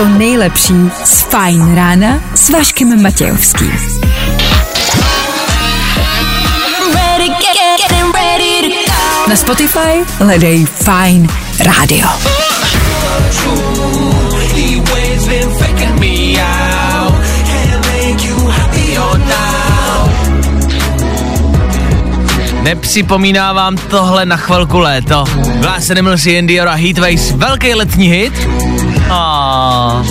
To nejlepší z Fajn rána s Vaškem Matějovským. Na Spotify hledej Fine Radio. Nepřipomíná vám tohle na chvilku léto? Vás se nemil si Dior a Heatwaves, velký letní hit? Oh.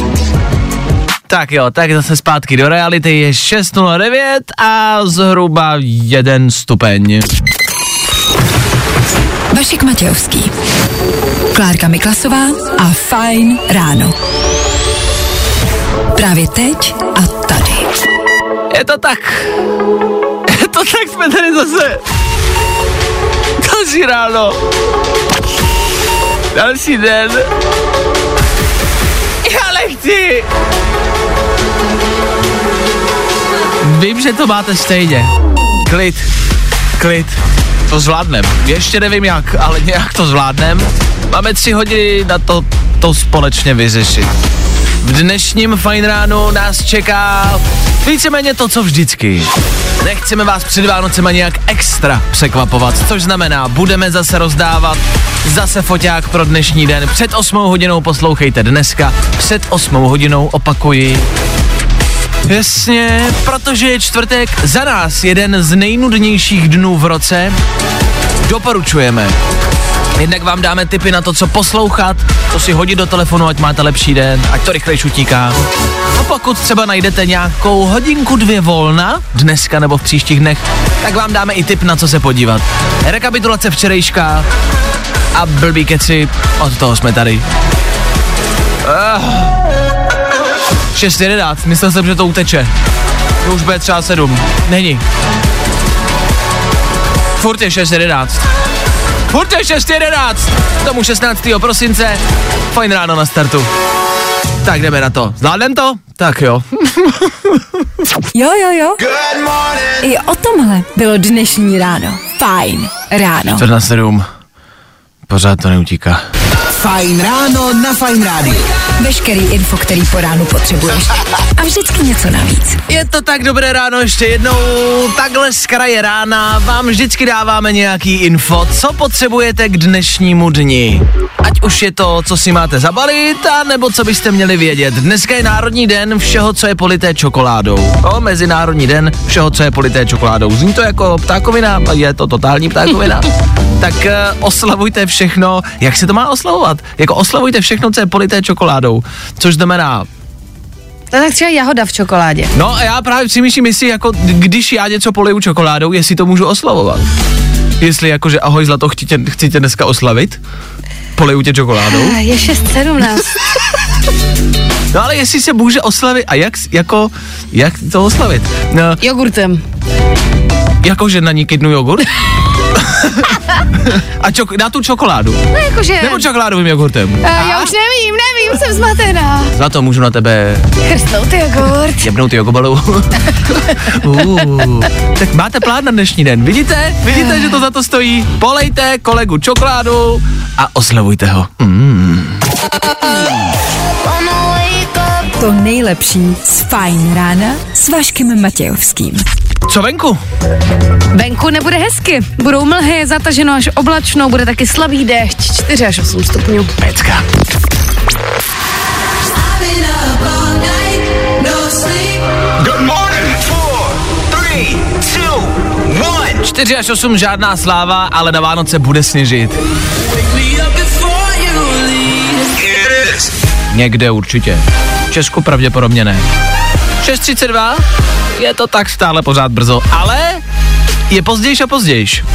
Tak jo, tak zase zpátky do reality je 6.09 a zhruba jeden stupeň. Vašek Matějovský, Klárka Miklasová a Fajn ráno. Právě teď a tady. Je to tak. Je to tak, jsme tady zase. Další ráno. Další den. Nechci. Vím, že to máte stejně. Klid, klid. To zvládnem. Ještě nevím jak, ale nějak to zvládnem. Máme tři hodiny na to, to společně vyřešit. V dnešním fajn ránu nás čeká víceméně to, co vždycky. Nechceme vás před Vánocema nějak extra překvapovat, což znamená, budeme zase rozdávat zase foťák pro dnešní den. Před 8 hodinou poslouchejte dneska, před 8 hodinou opakuji. Jasně, protože je čtvrtek za nás jeden z nejnudnějších dnů v roce. Doporučujeme Jednak vám dáme tipy na to, co poslouchat, co si hodit do telefonu, ať máte lepší den, ať to rychle utíká. A pokud třeba najdete nějakou hodinku, dvě volna, dneska nebo v příštích dnech, tak vám dáme i tip na co se podívat. Rekapitulace včerejška a blbý keci, od toho jsme tady. Uh. 6.11, myslel jsem, že to uteče. To už bude třeba 7. Není. Furt je 6.11. Furt je 6.11, tomu 16. prosince, fajn ráno na startu. Tak jdeme na to. Zvládnem to? Tak jo. jo, jo, jo. I o tomhle bylo dnešní ráno. Fajn ráno. 14.7. Pořád to neutíká. Fajn ráno na Fajn rádi. Veškerý info, který po ránu potřebuješ. A vždycky něco navíc. Je to tak dobré ráno ještě jednou. Takhle z kraje rána vám vždycky dáváme nějaký info, co potřebujete k dnešnímu dni. Ať už je to, co si máte zabalit, a nebo co byste měli vědět. Dneska je Národní den všeho, co je polité čokoládou. O, Mezinárodní den všeho, co je polité čokoládou. Zní to jako ptákovina, je to totální ptákovina. tak uh, oslavujte všechno, jak se to má oslavovat? Jako oslavujte všechno, co je polité čokoládou. Což znamená to tak třeba jahoda v čokoládě. No a já právě přemýšlím, jestli jako, když já něco poliju čokoládou, jestli to můžu oslavovat. Jestli jakože ahoj zlato, chci tě, chci tě dneska oslavit, poliju tě čokoládou. Je 6.17. no ale jestli se může oslavit, a jak, jako, jak to oslavit? No, Jogurtem. Jakože na ní kydnu jogurt? A čok, na tu čokoládu. No jakože... Nebo čokoládovým jogurtem. Uh, já už nevím, nevím, jsem zmatená. to můžu na tebe... Chrstnout jogurt. Jebnout jogobalu. uh, tak máte plán na dnešní den, vidíte? Vidíte, že to za to stojí? Polejte kolegu čokoládu a oslavujte ho. Mm. To nejlepší z Fajn rána s Vaškem Matějovským. Co venku? Venku nebude hezky. Budou mlhy, zataženo až oblačno, bude taky slabý déšť, 4 až 8 stupňů. Pecka. 4 až 8 žádná sláva, ale na Vánoce bude sněžit. Někde určitě. V Česku pravděpodobně ne. 6.32, je to tak stále pořád brzo, ale je pozdějš a pozdějš.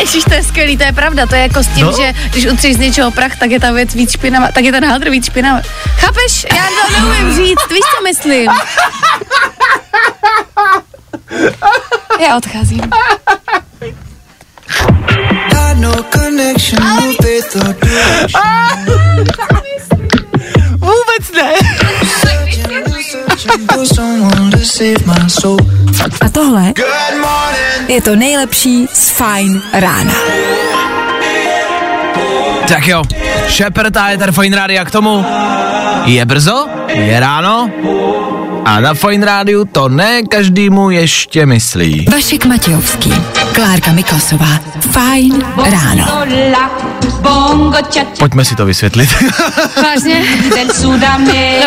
Ježíš, to je skvělý, to je pravda, to je jako s tím, no. že když utřeš z něčeho prach, tak je ta věc víc špinavá, tak je ten hádr víc špinavá. Chápeš? Já to neumím říct, víš, co myslím? Já odcházím. no Vůbec ne. A tohle je to nejlepší z Fine rána. Tak jo, Shepard a je tady Fine Radio k tomu. Je brzo, je ráno a na Fine Rádiu to ne každému ještě myslí. Vašek Matějovský, Klárka Miklasová. Fajn ráno. Pojďme si to vysvětlit. Vážně?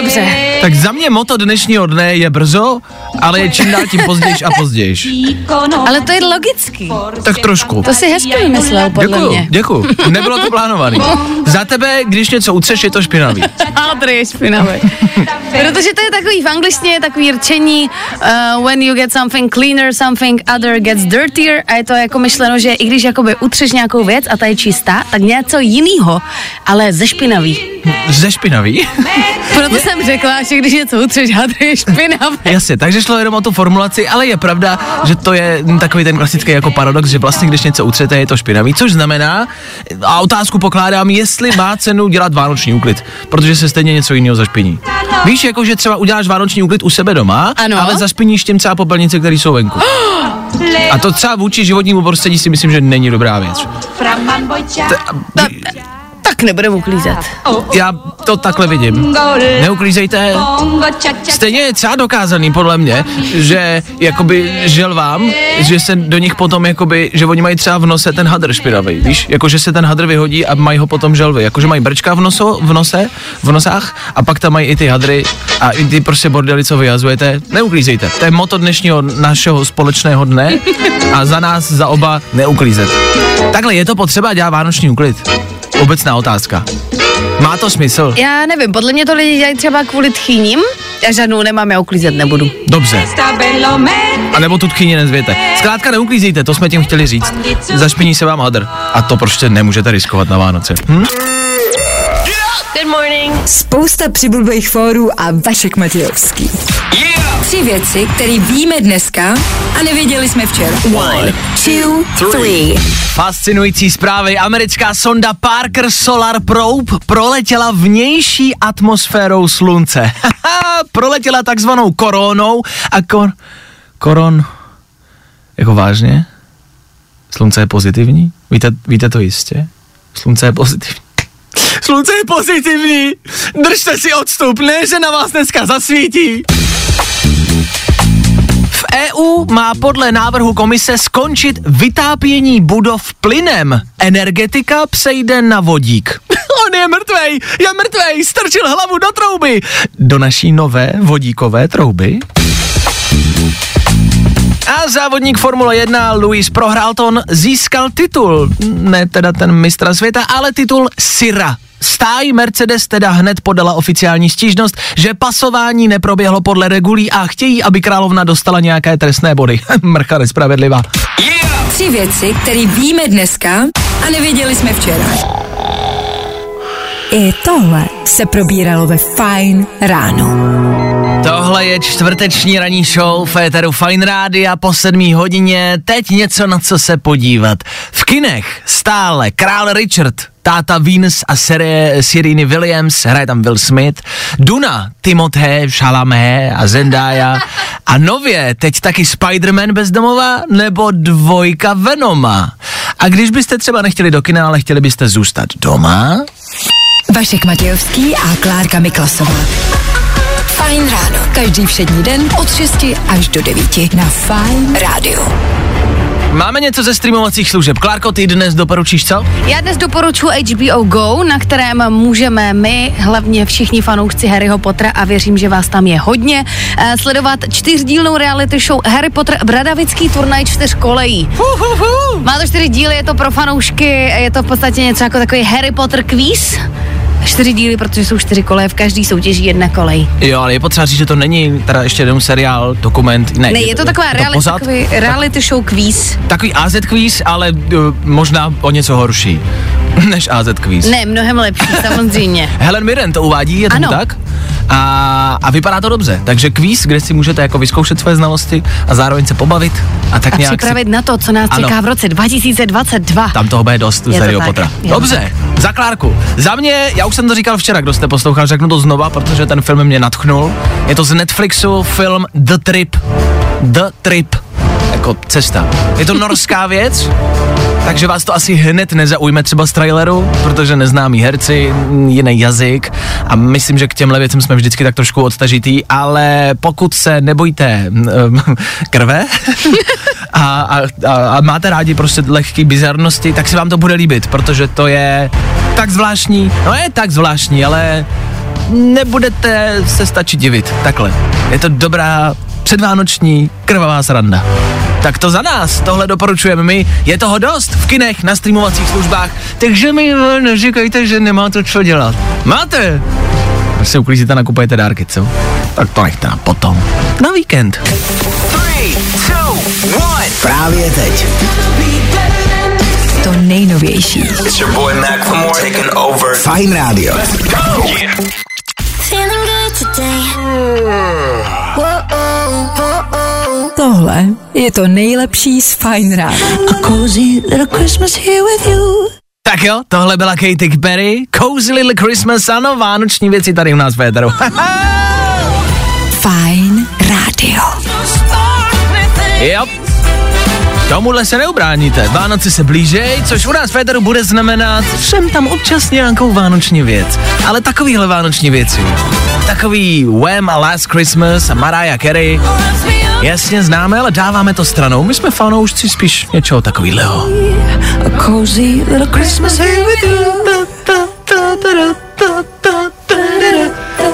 Dobře. tak za mě moto dnešního dne je brzo, ale je čím dál tím pozdějiš a pozdějiš. Ale to je logický. Tak trošku. To si hezky vymyslel, podle Děkuju, mě. děkuju. Nebylo to plánovaný. Za tebe, když něco utřeš, je to špinavý. Hadr je špinavý. Protože to je takový v angličtině je takový rčení uh, when you get something cleaner, something other gets dirtier a je to jako myšleno, že i když jakoby utřeš nějakou věc a ta je čistá, tak něco jinýho, ale ze špinavý. Ze špinavý? Proto jsem řekla, že když něco utřeš, hadr je špinavý. Jasně, takže šlo jenom o tu formulaci, ale je pravda, že to je takový ten klasický jako paradox, že vlastně když něco utřete, je to špinavý, což znamená, a otázku pokládám, jestli má cenu dělat vánoční úklid, protože se stejně něco jiného zašpiní. Víš, jako že třeba uděláš vánoční úklid u sebe doma, Ano. ale zašpiníš tím třeba popelnice, které jsou venku. A to třeba vůči životnímu prostředí si myslím, že není dobrá věc. Tak, tak nebudeme uklízet. Já to takhle vidím. Neuklízejte. Stejně je třeba dokázaný podle mě, že jakoby želvám, že se do nich potom jakoby, že oni mají třeba v nose ten hadr špinavý, víš? Jako, že se ten hadr vyhodí a mají ho potom želvy. Jako, že mají brčka v, noso, v nose, v nosách a pak tam mají i ty hadry a i ty prostě bordely, co vyjazujete. Neuklízejte. To je moto dnešního našeho společného dne a za nás, za oba neuklízet. Takhle, je to potřeba dělat vánoční úklid? Obecná otázka. Má to smysl? Já nevím, podle mě to lidi dělají třeba kvůli tchýním. Já žádnou nemám, já uklízet nebudu. Dobře. A nebo tu tchyni nezvěte. Zkrátka neuklízejte, to jsme tím chtěli říct. Zašpiní se vám hadr. A to prostě nemůžete riskovat na Vánoce. Hm? Spousta přibulbých fórů a Vašek Matějovský. Tři věci, které víme dneska a nevěděli jsme včera. One, two, three. Fascinující zprávy. Americká sonda Parker Solar Probe proletěla vnější atmosférou slunce. proletěla takzvanou koronou a kor... Koron... Jako vážně? Slunce je pozitivní? Víte, víte to jistě? Slunce je pozitivní. Slunce je pozitivní! Držte si odstup, ne, že na vás dneska zasvítí! EU má podle návrhu komise skončit vytápění budov plynem. Energetika přejde na vodík. On je mrtvej, je mrtvej, strčil hlavu do trouby. Do naší nové vodíkové trouby. A závodník Formule 1 Louis Prohralton získal titul, ne teda ten mistra světa, ale titul Syra. Stáj Mercedes teda hned podala oficiální stížnost, že pasování neproběhlo podle regulí a chtějí, aby královna dostala nějaké trestné body. Mrcha nespravedlivá. Tři věci, které víme dneska a nevěděli jsme včera. I tohle se probíralo ve Fine ráno. Tohle je čtvrteční ranní show Féteru Fine Rádia po sedmý hodině. Teď něco na co se podívat. V kinech stále král Richard, táta Venus a série Siriny Williams, hraje tam Will Smith, Duna, Timothée, Chalamet a Zendaya a nově teď taky Spider-Man bezdomova nebo dvojka Venoma. A když byste třeba nechtěli do kina, ale chtěli byste zůstat doma, Vašek Matějovský a Klárka Miklasová. Fajn ráno. Každý všední den od 6 až do 9 na Fajn rádiu. Máme něco ze streamovacích služeb. Klárko, ty dnes doporučíš co? Já dnes doporučuji HBO Go, na kterém můžeme my, hlavně všichni fanoušci Harryho Pottera a věřím, že vás tam je hodně, eh, sledovat čtyřdílnou reality show Harry Potter Bradavický turnaj čtyř kolejí. Má to čtyři díly, je to pro fanoušky, je to v podstatě něco jako takový Harry Potter quiz. Čtyři díly, protože jsou čtyři koleje, v každý soutěží jedna kolej. Jo, ale je potřeba říct, že to není teda ještě jeden seriál, dokument, ne. Ne, je to taková reali- pořad, takový reality show quiz. takový AZ quiz, ale uh, možná o něco horší než AZ quiz. Ne, mnohem lepší, samozřejmě. Helen Mirren to uvádí, je Ano. tak? A, a vypadá to dobře. Takže kvíz, kde si můžete jako vyzkoušet své znalosti a zároveň se pobavit a tak A nějak připravit si, na to, co nás Ano. čeká v roce 2022. tam toho bude dost Je z to tak, to Dobře, za Klárku. Za mě, já už jsem to říkal včera, kdo jste poslouchal, řeknu to znova, protože ten film mě natchnul. Je to z Netflixu film The Trip. The Trip. Jako cesta. Je to norská věc, takže vás to asi hned nezaujme třeba z traileru, protože neznámí herci, jiný jazyk a myslím, že k těmhle věcem jsme vždycky tak trošku odtažitý, ale pokud se nebojíte um, krve a, a, a, a máte rádi prostě lehký bizarnosti, tak se vám to bude líbit, protože to je tak zvláštní, no je tak zvláštní, ale nebudete se stačit divit, takhle. Je to dobrá předvánoční krvavá sranda. Tak to za nás, tohle doporučujeme my, je toho dost v kinech, na streamovacích službách, takže mi neříkejte, že nemáte co dělat. Máte! Až se uklízíte a nakupujete dárky, co? Tak to nechte na potom. Na víkend. Three, two, one. Právě teď. To nejnovější. It's your boy Mac Lemore taking over. Fajn Tohle je to nejlepší z Fine Rána. Cozy little Christmas here with you. Tak jo, tohle byla Katy Perry, Cozy Little Christmas, ano, vánoční věci tady u nás v Féteru. Fine Rádio. jo, tomuhle se neubráníte. Vánoce se blížej, což u nás v Féteru bude znamenat všem tam občas nějakou vánoční věc. Ale takovýhle vánoční věci. Takový Wham a Last Christmas a Mariah Carey. Jasně známe, ale dáváme to stranou. My jsme fanoušci spíš něčeho you.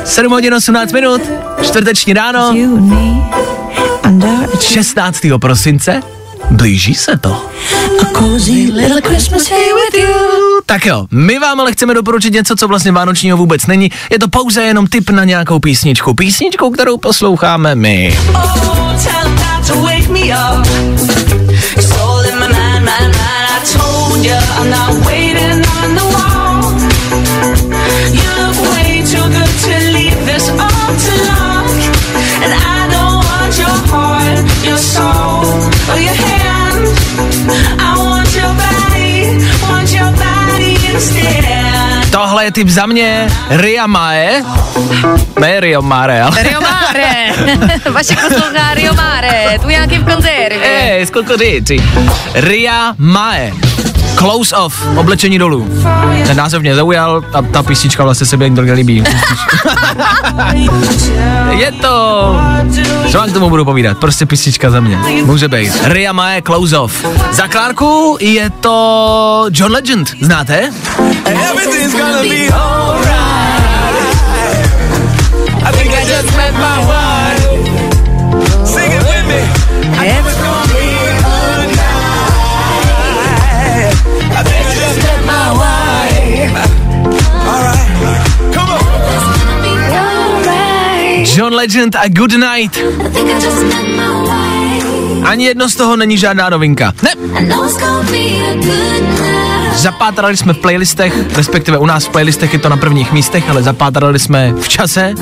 7 hodin 18 minut, čtvrteční ráno, You and me under a tree. 16. prosince, blíží se to. A cozy little Christmas here with you. Tak jo, my vám ale chceme doporučit něco, co vlastně vánočního vůbec není. Je to pouze jenom tip na nějakou písničku. Písničku, kterou posloucháme my. Tohle je typ za mě, Ria Mae. Ne Rio Mare, ale... Rio Mare. vaše poslouchá Rio Mare. Tu nějaký v konzervě. Ej, skoko říci. Ria Mae. Close off, oblečení dolů. Ten název mě zaujal a ta písnička vlastně se mi líbí. je to... Co vám k tomu budu povídat? Prostě písnička za mě. Může být. Ria Mae, Close off. Za Klárku je to John Legend. Znáte? Everything's John Legend a Good Night. Ani jedno z toho není žádná novinka. Ne, Zapátrali jsme v playlistech, respektive u nás v playlistech je to na prvních místech, ale zapátrali jsme v čase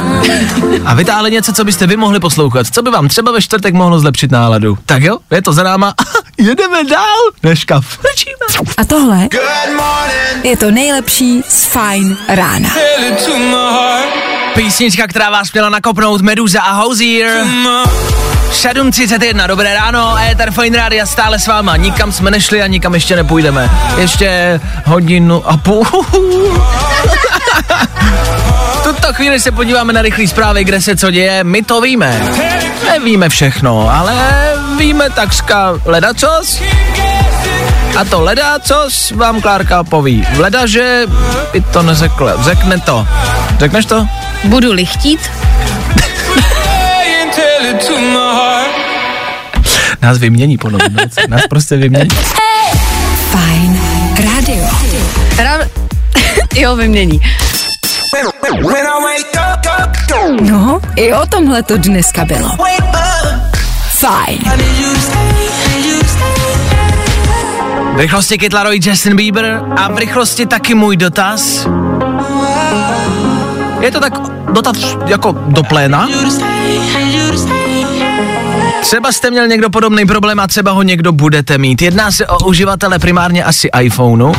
a vytáhli něco, co byste vy mohli poslouchat, co by vám třeba ve čtvrtek mohlo zlepšit náladu. Tak jo, je to za náma, jedeme dál. Frčíme. A tohle je to nejlepší z Fine Rána. Písnička, která vás měla nakopnout Meduza a Hozier. 7.31, dobré ráno, Ether Fine Radio stále s váma, nikam jsme nešli a nikam ještě nepůjdeme. Ještě hodinu a půl. V tuto chvíli se podíváme na rychlé zprávy, kde se co děje, my to víme. Nevíme všechno, ale víme takřka ledacos. A to ledacos vám Klárka poví. Leda, že by to neřekl. Řekne to. Řekneš to? Budu-li chtít, Hey, and tell it to my heart. Nás vymění po roce. Nás prostě vymění. Fine Radio. Ra- jo, vymění. No, i o tomhle to dneska bylo. Fajn. V rychlosti Kid Laroi, Justin Bieber a v rychlosti taky můj dotaz. Je to tak dotaz jako do pléna? Třeba jste měl někdo podobný problém a třeba ho někdo budete mít. Jedná se o uživatele primárně asi iPhoneu.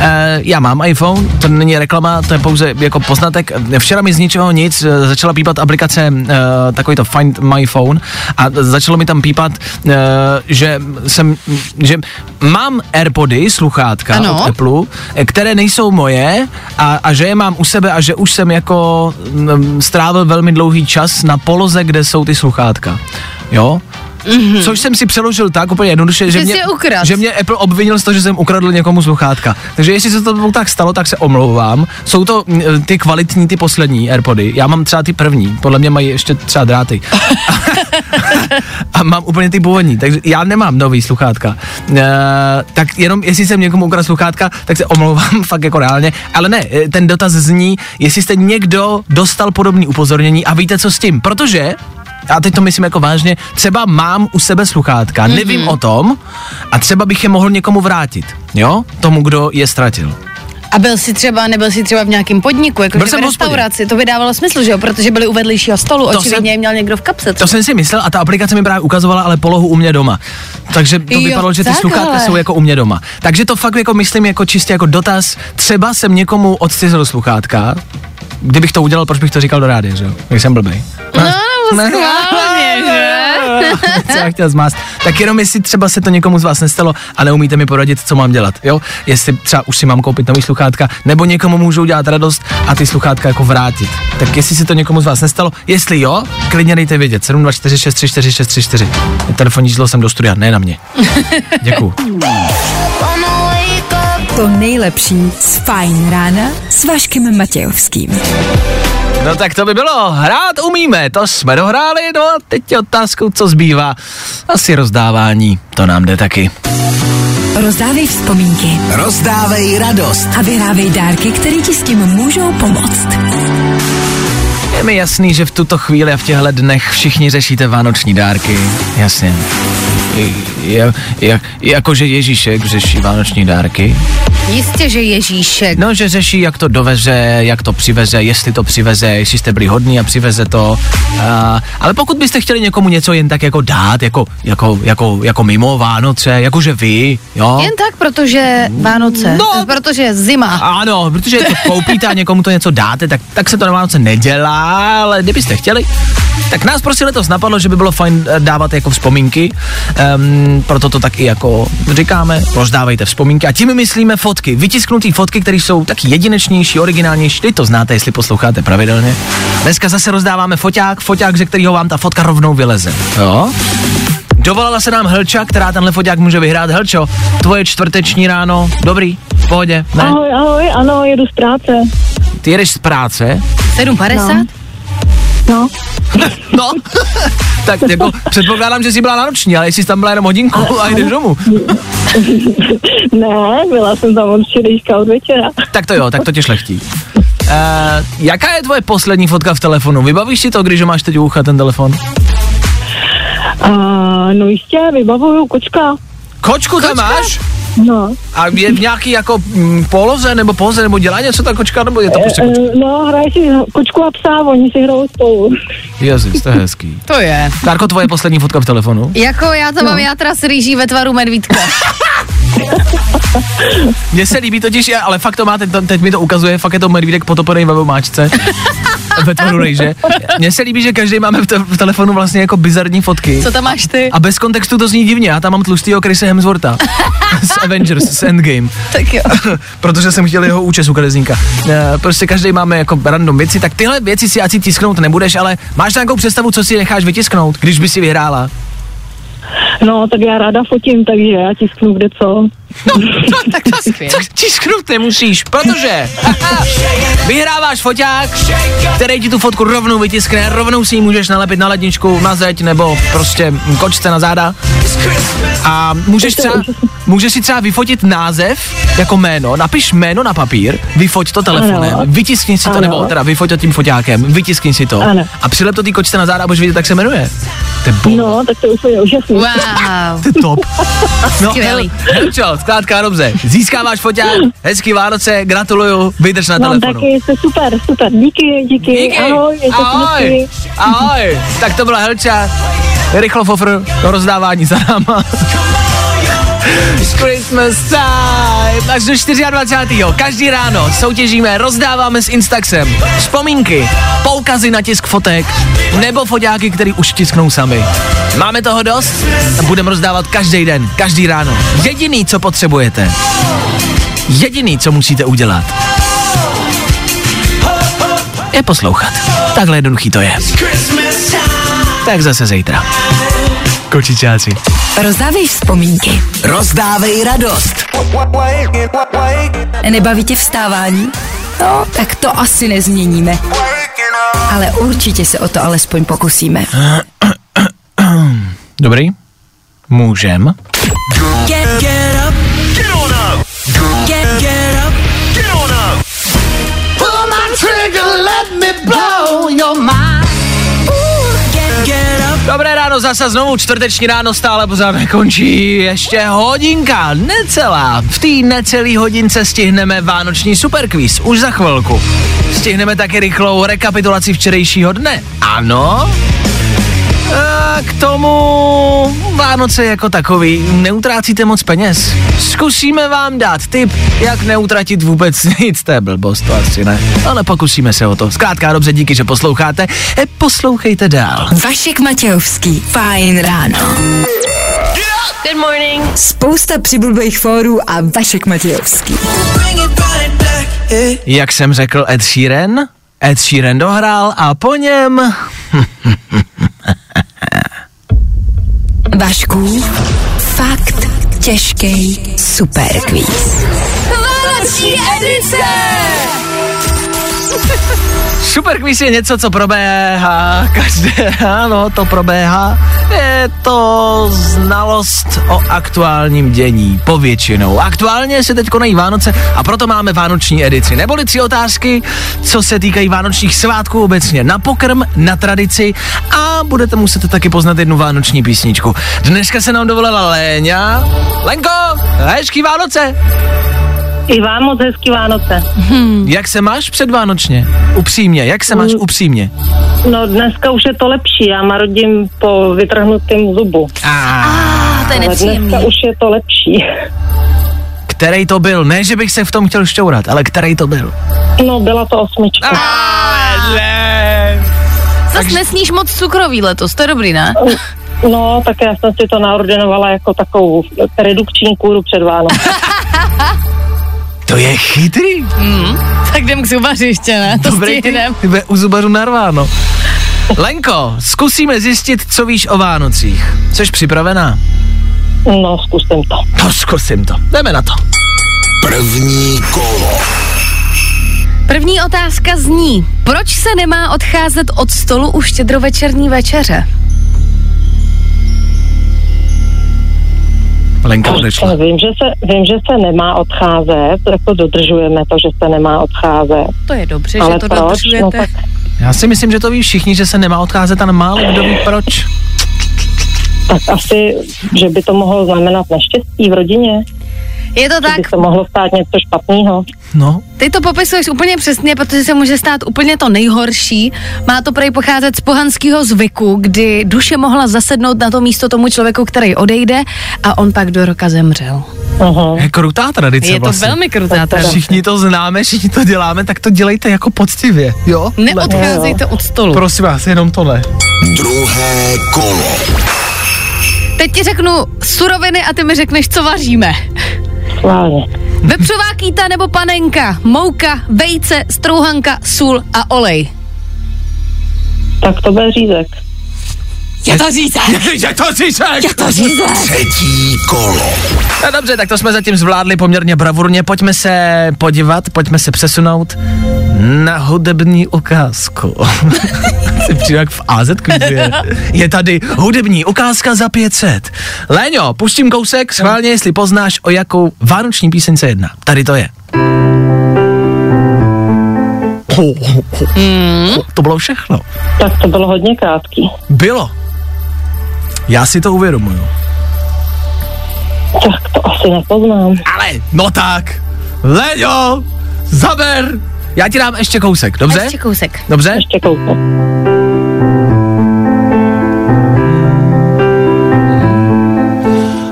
E, já mám iPhone, to není reklama, to je pouze jako poznatek. Včera mi z ničeho nic e, začala pípat aplikace e, takový to Find My Phone a začalo mi tam pípat, že jsem, že mám Airpody, sluchátka Ano. od Apple, které nejsou moje a, a že je mám u sebe a že už jsem jako mm, strávil velmi dlouhý čas na poloze, kde jsou ty sluchátka. Jo? Mm-hmm. Což jsem si přeložil tak úplně jednoduše, že, Že mě, že mě Apple obvinil z toho, že jsem ukradl někomu sluchátka. Takže jestli se to tak stalo, tak se omlouvám. Jsou to ty kvalitní, ty poslední Airpody. Já mám třeba ty první, podle mě mají ještě třeba dráty. a mám úplně ty původní, takže já nemám nový sluchátka. E, tak jenom jestli jsem někomu ukradl sluchátka, tak se omlouvám fakt jako reálně. Ale ne, e, ten dotaz zní, jestli jste někdo dostal podobný upozornění a víte co s tím, protože a teď to myslím jako vážně, třeba mám u sebe sluchátka, mm-hmm. nevím o tom a třeba bych je mohl někomu vrátit, jo, tomu, kdo je ztratil. A byl jsi třeba, nebyl jsi třeba v nějakém podniku, jako Byl jsem v restauraci, to by dávalo smysl, že jo, protože byli u vedlejšího stolu, To očividně jsem- měl někdo v kapse. To jsem si myslel a ta aplikace mi právě ukazovala ale polohu u mě doma. Takže to Jo, vypadalo, že ty sluchátka jsou jako u mě doma. Takže to fakt jako myslím jako čistě jako dotaz. Třeba jsem někomu odcizil sluchátka, kdybych to udělal, proč bych to říkal do rádia, že jo? Jsem blbej. No, no, schválně, že? co já chtěl zmást. Tak jenom jestli třeba se to někomu z vás nestalo a neumíte mi poradit, co mám dělat, jo? Jestli třeba už si mám koupit nový sluchátka, nebo někomu můžu udělat radost a ty sluchátka jako vrátit. Tak jestli se to někomu z vás nestalo, jestli jo, klidně dejte vědět. 724634634. Telefonní číslo jsem do studia, ne na mě. Děkuju. To nejlepší z Fajn rána s Vaškem Matějovským. No tak to by bylo. Hrát umíme, to jsme dohráli, no a teď je otázkou, co zbývá. Asi rozdávání, to nám jde taky. Rozdávej vzpomínky Rozdávej radost. a vyhrávej dárky, které ti s tím můžou pomoct. Je mi jasný, že v tuto chvíli a v těchto dnech všichni řešíte vánoční dárky. Jasně. Je, je, jakože Ježíšek řeší vánoční dárky. Jistě, že Ježíšek. No, že řeší, jak to doveze, jak to přiveze, jestli to přiveze, jestli jste byli hodní a přiveze to. A, ale pokud byste chtěli někomu něco jen tak jako dát, jako, jako, jako, jako mimo Vánoce, jakože vy, jo? Jen tak, protože Vánoce, No. no. protože zima. Ano, protože to koupíte a někomu to něco dáte, tak, tak se to na Vánoce nedělá, ale kdybyste chtěli, tak nás prostě letos napadlo, že by bylo fajn eh, dávat jako vzpomínky, um, proto to tak i jako říkáme, rozdávejte vzpomínky a tím myslíme fotky, vytisknutý fotky, které jsou taky jedinečnější, originálnější, teď to znáte, jestli posloucháte pravidelně. Dneska zase rozdáváme foťák, foťák, ze kterého vám ta fotka rovnou vyleze, jo? Dovolala se nám Helča, která tenhle foťák může vyhrát. Helčo, tvoje čtvrteční ráno, dobrý, v pohodě, ne? Ahoj, ahoj, ano, jedu z práce. Ty jedeš z práce? 7,50? No, No, tak jako předpokládám, že jsi byla na noční, ale jestli jsi tam byla jenom hodinku a jdeš domů, ne, byla jsem tam od včerejška od večera. tak to jo, tak to tě šlechtí. Uh, jaká je tvoje poslední fotka v telefonu? Vybavíš si to, když ho máš teď u ucha ten telefon? A, no jistě, vybavuju kočka. Kočku tam máš? No, A je v nějaký jako mm, poloze nebo poze, nebo dělá něco ta kočka, nebo je to prostě kočka? e, no, hraje si kočku a psa, oni si hrajou spolu. Jezus, to je hezký. To je. Kárko, tvoje poslední fotka v telefonu? Jako já to mám játra s rýží ve tvaru medvídka. Mně se líbí totiž, ale fakt to máte, teď mi to ukazuje, fakt je to medvídek potopený ve vomáčce. ve tvaru rejže. Mně se líbí, že každý máme v, te- v telefonu vlastně jako bizarní fotky. Co tam máš ty? A bez kontextu to zní divně, já tam mám tlustýho Chrisa Hemswortha z Avengers, z Endgame, Tak jo. protože jsem chtěl jeho účes u kadeřníka. Eh, Prostě každý máme jako random věci, tak tyhle věci si asi tisknout nebudeš, ale máš nějakou představu, co si necháš vytisknout, když by si vyhrála? No, tak já ráda fotím, takže já tisknu kde co. tak to skvěle. Tisknout nemusíš, protože vyhráváš foťák, který ti tu fotku rovnou vytiskne, rovnou si ji můžeš nalepit na ledničku, na zeď nebo prostě kočce na záda. A můžeš třeba, můžeš si třeba vyfotit název jako jméno, napiš jméno na papír, vyfoť to telefonem, Ano. vytiskni si to, Ano. nebo teda vyfoť to tím foťákem, vytiskni si to Ano. a přilep to té kočce na záda a budeš vidět, jak se jmenuje. To je, bo- No, tak to je úplně úžasný. Wow. to je top. No, Skvělý. Helčo, zkrátka dobře. Získáváš foťák, hezký Vánoce, gratuluju, vydrž na Mám telefonu. taky, jste super, super, díky, díky, Díky. ahoj, ahoj, ahoj. Tak to byla Helča. Rychlo fofr, rozdávání za náma. Christmas time. Až do 24. Každý ráno soutěžíme, rozdáváme s Instaxem vzpomínky, poukazy na tisk fotek nebo foťáky, který už tisknou sami. Máme toho dost budeme rozdávat každý den, každý ráno. Jediný, co potřebujete, jediný, co musíte udělat, je poslouchat. Takhle jednoduchý to je. Tak zase zítra. Kočičáci. Rozdávej vzpomínky. Rozdávej radost. Nebaví tě vstávání? No, tak to asi nezměníme. Ale určitě se o to alespoň pokusíme. Dobrý? Můžem? Get, ráno, zase znovu čtvrteční ráno stále pořád nekončí. Ještě hodinka, necelá. V té necelý hodince stihneme vánoční superkvíz, už za chvilku. Stihneme taky rychlou rekapitulaci včerejšího dne. Ano? A k tomu Vánoce jako takový, neutrácíte moc peněz. Zkusíme vám dát tip, jak neutratit vůbec nic, to je blbost, to asi ne. Ale pokusíme se o to. Zkrátka dobře, díky, že posloucháte. E, poslouchejte dál. Vašek Matějovský. Fajn ráno. Good morning. Spousta přibulbých fórů a Vašek Matějovský. Jak jsem řekl Ed Sheeran, Ed Sheeran dohrál a po něm... Vašku, fakt těžký superkvíz. Vánoční edice! Superquiz je něco, co probéhá každé ráno, to probéhá. Je to znalost o aktuálním dění, povětšinou. Aktuálně se teď konají Vánoce a proto máme vánoční edici. Neboli tři otázky, co se týkají vánočních svátků obecně. Na pokrm, na tradici a budete muset taky poznat jednu vánoční písničku. Dneska se nám dovolila Léňa. Lenko, hezký Vánoce! I vám moc hezký Vánoce. Jak se máš předvánočně? Upřímně, jak se máš upřímně? No dneska už je to lepší, já marodím po vytrhnutém zubu. A A to je Ale dneska nepříjemný. už je to lepší. který to byl? Ne, že bych se v tom chtěl šťourat, ale který to byl? No byla to osmička. ne. Zas nesníš moc cukroví letos, to je dobrý, ne? No, tak já jsem si to naordinovala jako takovou redukční kůru před Vánoce. To je chytrý. Tak jdem k zubaři ještě, ne? To Dobrý ty, stihnem. ty u zubařů narváno. Lenko, zkusíme zjistit, co víš o Vánocích. Jsi připravená? No, zkusím to. No, zkusím to. Jdeme na to. První kolo. První otázka zní, proč se nemá odcházet od stolu u štědrovečerní večeře? Lenka odešla. Vím že, se, vím, že se nemá odcházet, jako dodržujeme to, že se nemá odcházet. To je dobře, Ale že to proč? No dodržujete. tak Já si myslím, že to ví všichni, že se nemá odcházet, ale málo kdo ví proč. tak asi, že by to mohlo znamenat neštěstí v rodině, Je to tak, by se mohlo stát něco špatného. No, ty to popisuješ úplně přesně, protože se může stát úplně to nejhorší. Má to prej pocházet z pohanského zvyku, kdy duše mohla zasednout na to místo tomu člověku, který odejde a on pak do roka zemřel. Uh-huh. je krutá tradice Je to vlastně. velmi krutá tradice. Všichni to známe, všichni to děláme, tak to dělejte jako poctivě, jo? Neodcházejte od stolu. Prosím vás, jenom tohle. Druhé kolo. Teď ti řeknu suroviny a ty mi řekneš, co vaříme. Schválně. Vepřová kýta nebo panenka, mouka, vejce, strouhanka, sůl a olej. Tak to bude řízek. Je to řízek. Je to řízek! Je to řízek. Třetí kolo. No dobře, tak to jsme zatím zvládli poměrně bravurně. Pojďme se podívat, pojďme se přesunout na hudební ukázku. si přijde jak v AZ kvízie. Je tady hudební ukázka za 500. Léňo, puštím kousek, schválně, jestli poznáš, o jakou vánoční píseň se jedná. Tady to je. To bylo všechno. Tak to bylo hodně krátký. Bylo. Já si to uvědomuju. Tak to asi nepoznám. Ale, no tak. Leňo, zaber. Já ti dám ještě kousek, dobře? Ještě kousek. Dobře? Ještě kousek.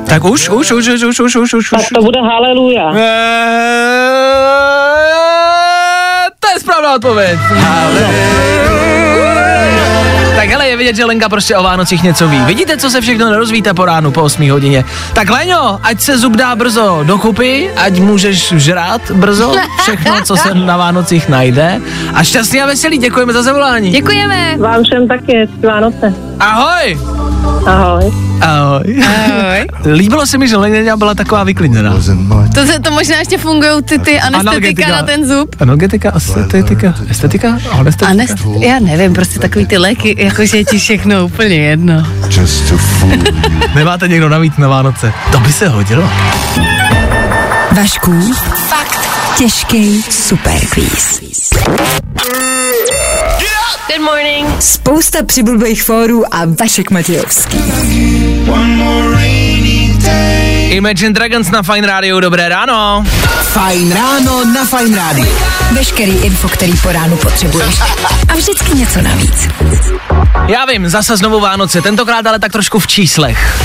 Tak už, už, už, už, už, už, už, už. Tak to bude haleluja. Eee, to je správná odpověď. Haleluja hele, je vidět, že Lenka prostě o Vánocích něco ví. Vidíte, co se všechno nerozvíte po ránu po 8 hodině. Tak Leňo, ať se zub dá brzo dokupy, ať můžeš žrát brzo všechno, co se na Vánocích najde. A šťastný a veselý, děkujeme za zavolání. Děkujeme. Vám všem taky Vánoce. Ahoj. Ahoj. Ahoj. Ahoj. Líbilo se mi, že Leňa byla taková vyklidněná. To, se- to možná ještě fungují ty, ty anestetika Analgetika. na ten zub. Analgetika, estetika, estetika, anestetika. Anest, já nevím, prostě takový ty léky, jakože je ti všechno úplně jedno. Nemáte někdo navíc na Vánoce? To by se hodilo. Vašku, fakt těžký superquiz. Good morning. Spousta přibulbých fórů a Vašek Matějovský. Imagine Dragons na Fine Radio, dobré ráno. Fajn ráno na Fajn rádiu. Veškerý info, který po ránu potřebuješ. A vždycky něco navíc. Já vím, zase znovu Vánoce, tentokrát ale tak trošku v číslech.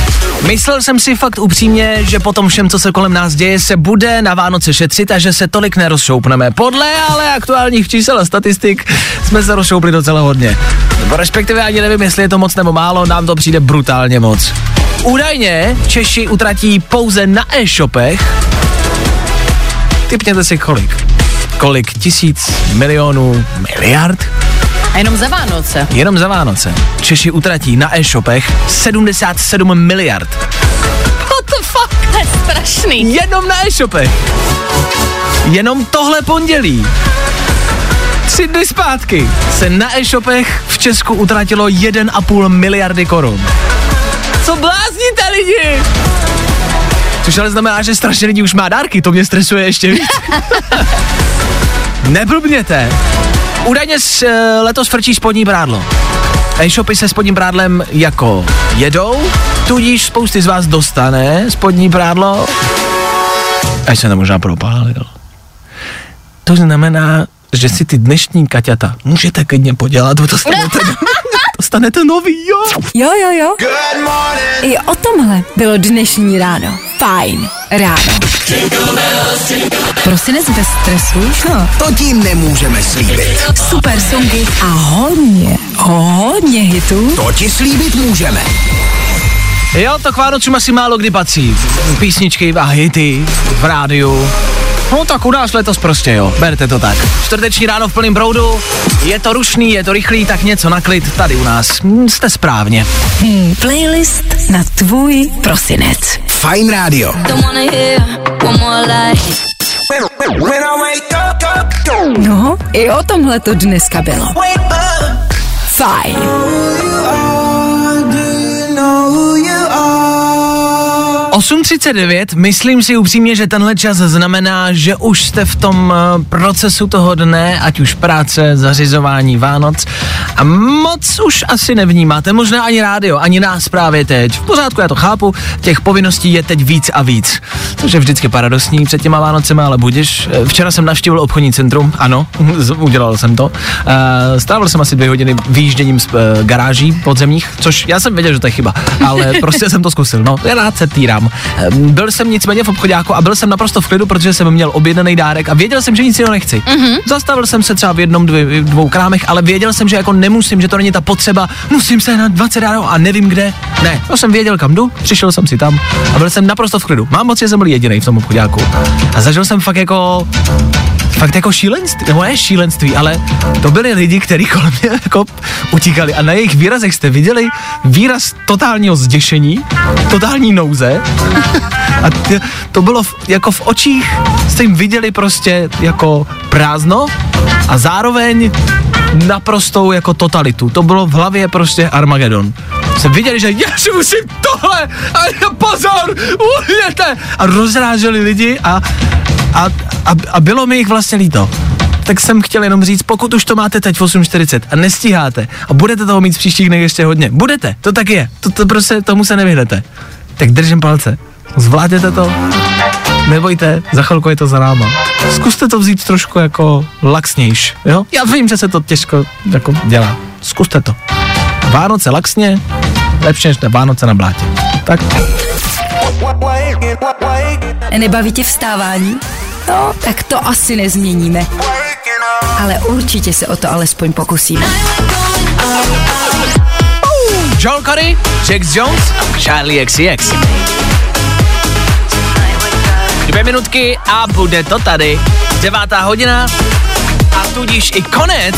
Myslel jsem si fakt upřímně, že po tom všem, co se kolem nás děje, se bude na Vánoce šetřit a že se tolik nerozšoupneme. Podle ale aktuálních čísel a statistik jsme se rozšoupli docela hodně. Nebo respektive ani nevím, jestli je to moc nebo málo, nám to přijde brutálně moc. Údajně Češi utratí pouze na e-shopech Typněte si kolik. Kolik tisíc, milionů, miliard? A jenom za Vánoce. Jenom za Vánoce. Češi utratí na e-shopech 77 miliard. What the fuck? To je strašný. Jenom na e-shopech. Jenom tohle pondělí. Tři dny zpátky se na e-shopech v Česku utratilo 1,5 miliardy korun. Blázníte lidi? Což ale znamená, že strašně lidí už má dárky, to mě stresuje ještě víc. Neblbněte. Údajně s, eh, letos frčí spodní prádlo. E-shopy se spodním prádlem jako jedou, tudíž spousty z vás dostane spodní prádlo, až se to možná propálil. To znamená, že si ty dnešní kaťata můžete klidně podělat, dostanete, dostanete nový, jo. Jo, jo, jo. I o tomhle bylo dnešní ráno. Fajn ráno. Prosinec bez stresu? No, To ti nemůžeme slíbit. super songy a hodně, hodně hitů. To ti slíbit můžeme. Jo, to k Vánocům asi málo kdy patří. Písničky a hity v rádiu. No tak u nás letos prostě jo, berte to tak. Čtvrteční ráno v plném proudu, je to rušný, je to rychlý, tak něco na klid tady u nás. Hm, Jste správně. Hmm, playlist na tvůj prosinec. Fajn rádio. No, i o tomhle to dneska bylo. Fajn. 8.39, myslím si upřímně, že tenhle čas znamená, že už jste v tom eh, procesu toho dne, ať už práce, zařizování Vánoc a moc už asi nevnímáte, možná ani rádio, ani nás právě teď. V pořádku, já to chápu, těch povinností je teď víc a víc. Což je vždycky paradoxní před těma Vánocema, ale budeš. Eh, Včera jsem navštívil obchodní centrum, ano, udělal jsem to. Eh, Strávil jsem asi dvě hodiny výjížděním z garáží podzemních, což já jsem věděl, že to je chyba, ale prostě jsem to zkusil, no, já rád se týrám. Eh, Byl jsem nicméně v obchodáku a byl jsem naprosto v klidu, protože jsem měl objednaný dárek a věděl jsem, že nic jiného nechci. Mm-hmm. Zastavil jsem se třeba v jednom, dvě, dvou krámech, ale věděl jsem, že jako nemusím, že to není ta potřeba, musím se na 20 dárů a nevím kde. Ne, to jsem věděl, kam jdu, přišel jsem si tam a byl jsem naprosto v klidu. Mám moc, že jsem byl jediný v tom obchodáku. A zažil jsem fakt jako fakt jako šílenství, nebo ne šílenství, ale to byli lidi, kteří kolem mě jako utíkali. A na jejich výrazech jste viděli výraz totálního zděšení, totální nouze. A t- to bylo v, jako v očích, jste jim viděli prostě jako prázdno a zároveň naprostou jako totalitu. To bylo v hlavě prostě Armagedon. Jste viděli, že já si musím tohle a pozor, uhněte a rozráželi lidi a, a, a, a bylo mi jich vlastně líto. Tak jsem chtěl jenom říct, pokud už to máte teď v 8.40 a nestíháte a budete toho mít v příštích dnech ještě hodně, budete, to tak je, to, to prostě tomu se nevyhnete. Tak držím palce, zvládněte to, nebojte, za chvilku je to za náma. Zkuste to vzít trošku jako laxnějš, jo? Já vím, že se to těžko jako dělá. Zkuste to. Vánoce laxně, lepší než Vánoce na blátě. Tak. Nebaví tě vstávání? No, tak to asi nezměníme. Ale určitě se o to alespoň pokusíme. Joel Curry, Jax Jones, Charlie XCX. Dvě minutky a bude to tady. Devátá hodina a tudíž i konec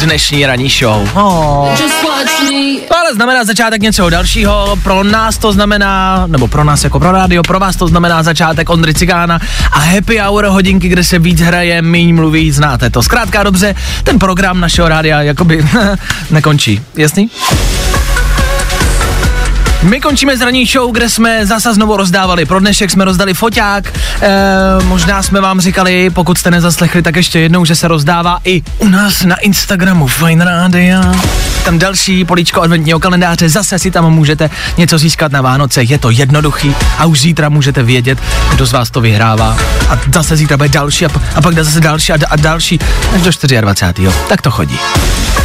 dnešní ranní show. Oh. To ale znamená začátek něčeho dalšího, pro nás to znamená, nebo pro nás jako pro rádio, pro vás to znamená začátek Ondry Cigána a happy hour hodinky, kde se víc hraje, míň mluví, znáte to. Zkrátka dobře, ten program našeho rádia jakoby nekončí, jasný? My končíme s ranní show, kde jsme zase znovu rozdávali. Pro dnešek jsme rozdali foťák. E, možná jsme vám říkali, pokud jste nezaslechli, tak ještě jednou, že se rozdává i u nás na Instagramu Fine Radio. Tam další políčko adventního kalendáře, zase si tam můžete něco získat na Vánoce. Je to jednoduchý a už zítra můžete vědět, kdo z vás to vyhrává. A zase zítra bude další a, a pak zase další a, a další až do 24. Tak to chodí.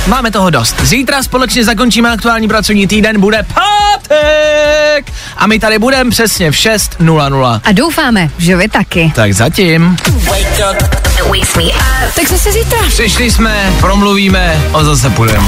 Máme toho dost. Zítra společně zakončíme aktuální pracovní týden, bude pátek! A my tady budeme přesně v 6.00. A doufáme, že vy taky. Tak zatím. Tak zase zítra. Přišli jsme, promluvíme a zase půjdeme.